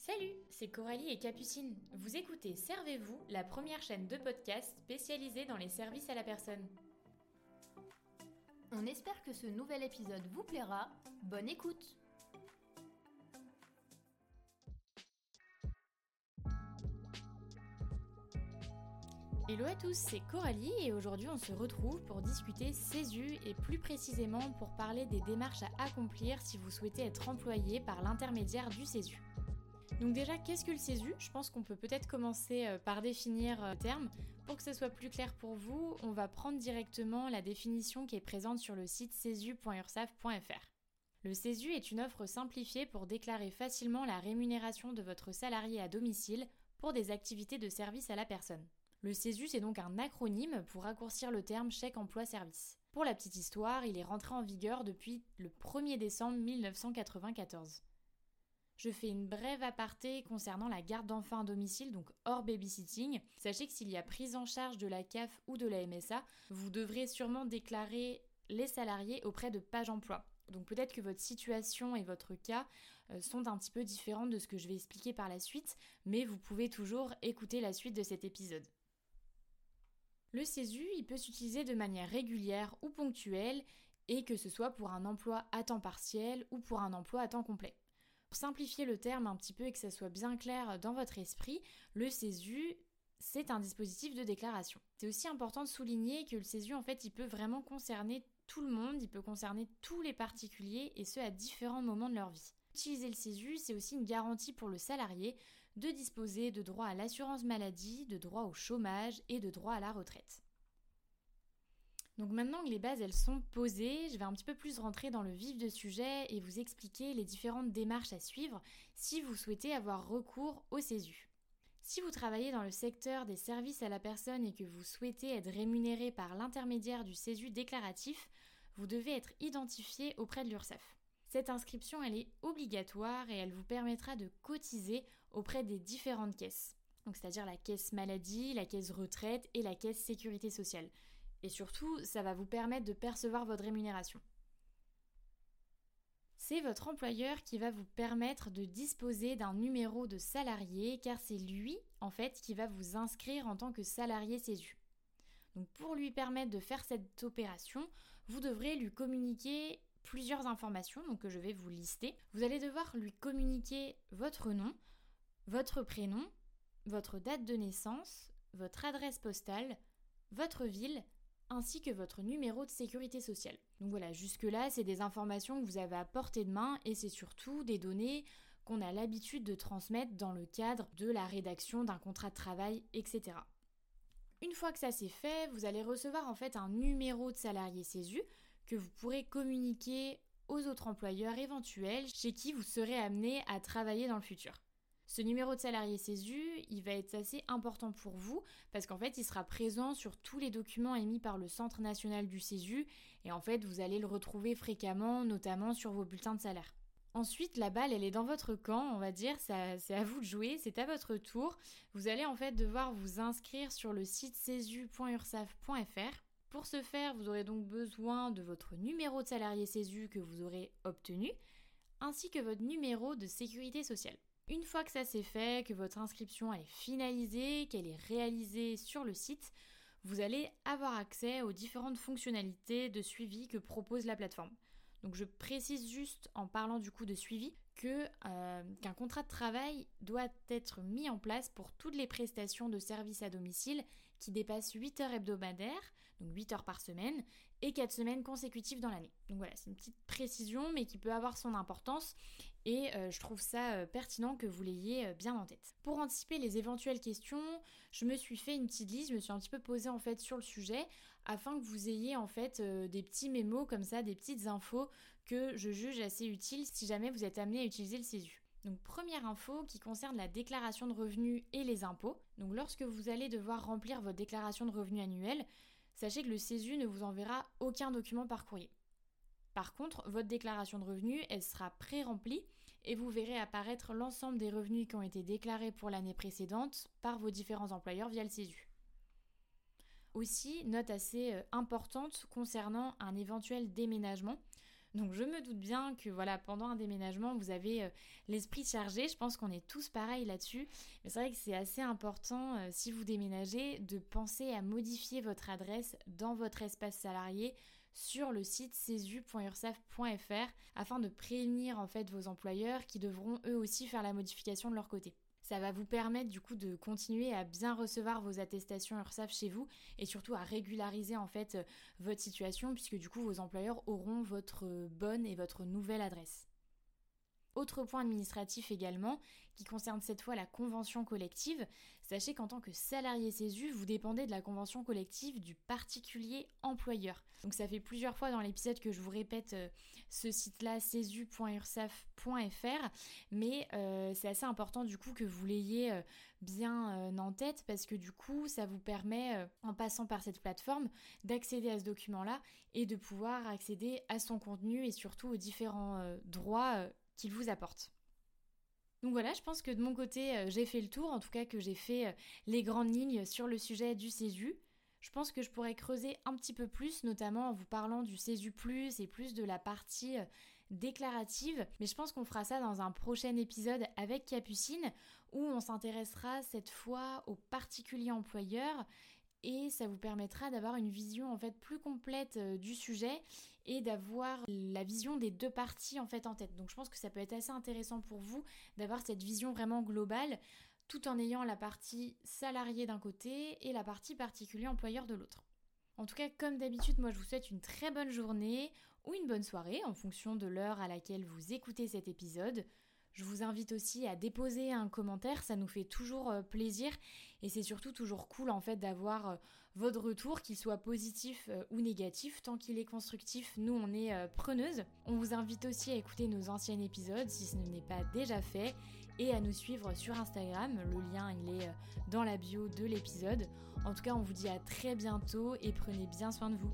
Salut, c'est Coralie et Capucine. Vous écoutez Servez-vous, la première chaîne de podcast spécialisée dans les services à la personne. On espère que ce nouvel épisode vous plaira. Bonne écoute Hello à tous, c'est Coralie et aujourd'hui on se retrouve pour discuter CESU et plus précisément pour parler des démarches à accomplir si vous souhaitez être employé par l'intermédiaire du CESU. Donc déjà, qu'est-ce que le CESU Je pense qu'on peut peut-être commencer euh, par définir euh, le terme. Pour que ce soit plus clair pour vous, on va prendre directement la définition qui est présente sur le site cesu.ursaf.fr. Le CESU est une offre simplifiée pour déclarer facilement la rémunération de votre salarié à domicile pour des activités de service à la personne. Le CESU, c'est donc un acronyme pour raccourcir le terme chèque emploi service. Pour la petite histoire, il est rentré en vigueur depuis le 1er décembre 1994. Je fais une brève aparté concernant la garde d'enfants à domicile, donc hors babysitting. Sachez que s'il y a prise en charge de la CAF ou de la MSA, vous devrez sûrement déclarer les salariés auprès de Page Emploi. Donc peut-être que votre situation et votre cas euh, sont un petit peu différents de ce que je vais expliquer par la suite, mais vous pouvez toujours écouter la suite de cet épisode. Le CESU, il peut s'utiliser de manière régulière ou ponctuelle, et que ce soit pour un emploi à temps partiel ou pour un emploi à temps complet. Pour simplifier le terme un petit peu et que ça soit bien clair dans votre esprit, le CESU, c'est un dispositif de déclaration. C'est aussi important de souligner que le CESU, en fait, il peut vraiment concerner tout le monde, il peut concerner tous les particuliers, et ce à différents moments de leur vie. Utiliser le CESU, c'est aussi une garantie pour le salarié de disposer de droits à l'assurance maladie, de droits au chômage et de droits à la retraite. Donc maintenant que les bases elles sont posées, je vais un petit peu plus rentrer dans le vif du sujet et vous expliquer les différentes démarches à suivre si vous souhaitez avoir recours au CESU. Si vous travaillez dans le secteur des services à la personne et que vous souhaitez être rémunéré par l'intermédiaire du CESU déclaratif, vous devez être identifié auprès de l'URSSAF. Cette inscription, est obligatoire et elle vous permettra de cotiser auprès des différentes caisses. C'est-à-dire la caisse maladie, la caisse retraite et la caisse sécurité sociale. Et surtout, ça va vous permettre de percevoir votre rémunération. C'est votre employeur qui va vous permettre de disposer d'un numéro de salarié car c'est lui en fait qui va vous inscrire en tant que salarié CESU. Donc pour lui permettre de faire cette opération, vous devrez lui communiquer plusieurs informations donc que je vais vous lister. Vous allez devoir lui communiquer votre nom, votre prénom, votre date de naissance, votre adresse postale, votre ville ainsi que votre numéro de sécurité sociale. Donc voilà, jusque-là, c'est des informations que vous avez à portée de main et c'est surtout des données qu'on a l'habitude de transmettre dans le cadre de la rédaction d'un contrat de travail, etc. Une fois que ça c'est fait, vous allez recevoir en fait un numéro de salarié CESU que vous pourrez communiquer aux autres employeurs éventuels chez qui vous serez amené à travailler dans le futur. Ce numéro de salarié CESU, il va être assez important pour vous parce qu'en fait, il sera présent sur tous les documents émis par le Centre national du CESU et en fait, vous allez le retrouver fréquemment, notamment sur vos bulletins de salaire. Ensuite, la balle, elle est dans votre camp, on va dire, c'est à vous de jouer, c'est à votre tour. Vous allez en fait devoir vous inscrire sur le site cesu.ursaf.fr pour ce faire, vous aurez donc besoin de votre numéro de salarié CESU que vous aurez obtenu, ainsi que votre numéro de sécurité sociale. Une fois que ça c'est fait, que votre inscription est finalisée, qu'elle est réalisée sur le site, vous allez avoir accès aux différentes fonctionnalités de suivi que propose la plateforme. Donc je précise juste en parlant du coup de suivi euh, qu'un contrat de travail doit être mis en place pour toutes les prestations de services à domicile qui dépassent 8 heures hebdomadaires, donc 8 heures par semaine, et 4 semaines consécutives dans l'année. Donc voilà, c'est une petite précision, mais qui peut avoir son importance, et euh, je trouve ça euh, pertinent que vous l'ayez bien en tête. Pour anticiper les éventuelles questions, je me suis fait une petite liste, je me suis un petit peu posée en fait sur le sujet, afin que vous ayez en fait des petits mémos comme ça, des petites infos que je juge assez utiles si jamais vous êtes amené à utiliser le CESU. Donc première info qui concerne la déclaration de revenus et les impôts. Donc lorsque vous allez devoir remplir votre déclaration de revenus annuelle, sachez que le CESU ne vous enverra aucun document par courrier. Par contre, votre déclaration de revenus, elle sera pré-remplie et vous verrez apparaître l'ensemble des revenus qui ont été déclarés pour l'année précédente par vos différents employeurs via le CESU. Aussi, note assez euh, importante concernant un éventuel déménagement. Donc je me doute bien que voilà, pendant un déménagement, vous avez euh, l'esprit chargé. Je pense qu'on est tous pareils là-dessus. Mais c'est vrai que c'est assez important, euh, si vous déménagez, de penser à modifier votre adresse dans votre espace salarié sur le site cesu.ursaf.fr afin de prévenir en fait vos employeurs qui devront eux aussi faire la modification de leur côté. Ça va vous permettre du coup de continuer à bien recevoir vos attestations URSAF chez vous et surtout à régulariser en fait euh, votre situation puisque du coup vos employeurs auront votre bonne et votre nouvelle adresse. Autre point administratif également, qui concerne cette fois la convention collective, sachez qu'en tant que salarié CESU, vous dépendez de la convention collective du particulier employeur. Donc ça fait plusieurs fois dans l'épisode que je vous répète euh, ce site-là, cesu.ursaf.fr, mais euh, c'est assez important du coup que vous l'ayez euh, bien en tête parce que du coup ça vous permet, en passant par cette plateforme, d'accéder à ce document-là et de pouvoir accéder à son contenu et surtout aux différents droits vous apporte. Donc voilà, je pense que de mon côté, euh, j'ai fait le tour, en tout cas que j'ai fait euh, les grandes lignes sur le sujet du CESU. Je pense que je pourrais creuser un petit peu plus, notamment en vous parlant du CESU ⁇ et plus de la partie euh, déclarative, mais je pense qu'on fera ça dans un prochain épisode avec Capucine, où on s'intéressera cette fois aux particuliers employeurs et ça vous permettra d'avoir une vision en fait plus complète du sujet et d'avoir la vision des deux parties en fait en tête. Donc je pense que ça peut être assez intéressant pour vous d'avoir cette vision vraiment globale tout en ayant la partie salarié d'un côté et la partie particulier employeur de l'autre. En tout cas, comme d'habitude, moi je vous souhaite une très bonne journée ou une bonne soirée en fonction de l'heure à laquelle vous écoutez cet épisode. Je vous invite aussi à déposer un commentaire, ça nous fait toujours euh, plaisir et c'est surtout toujours cool en fait d'avoir euh, votre retour, qu'il soit positif euh, ou négatif. Tant qu'il est constructif, nous on est preneuse. On vous invite aussi à écouter nos anciens épisodes si ce n'est pas déjà fait et à nous suivre sur Instagram. Le lien il est dans la bio de l'épisode. En tout cas, on vous dit à très bientôt et prenez bien soin de vous.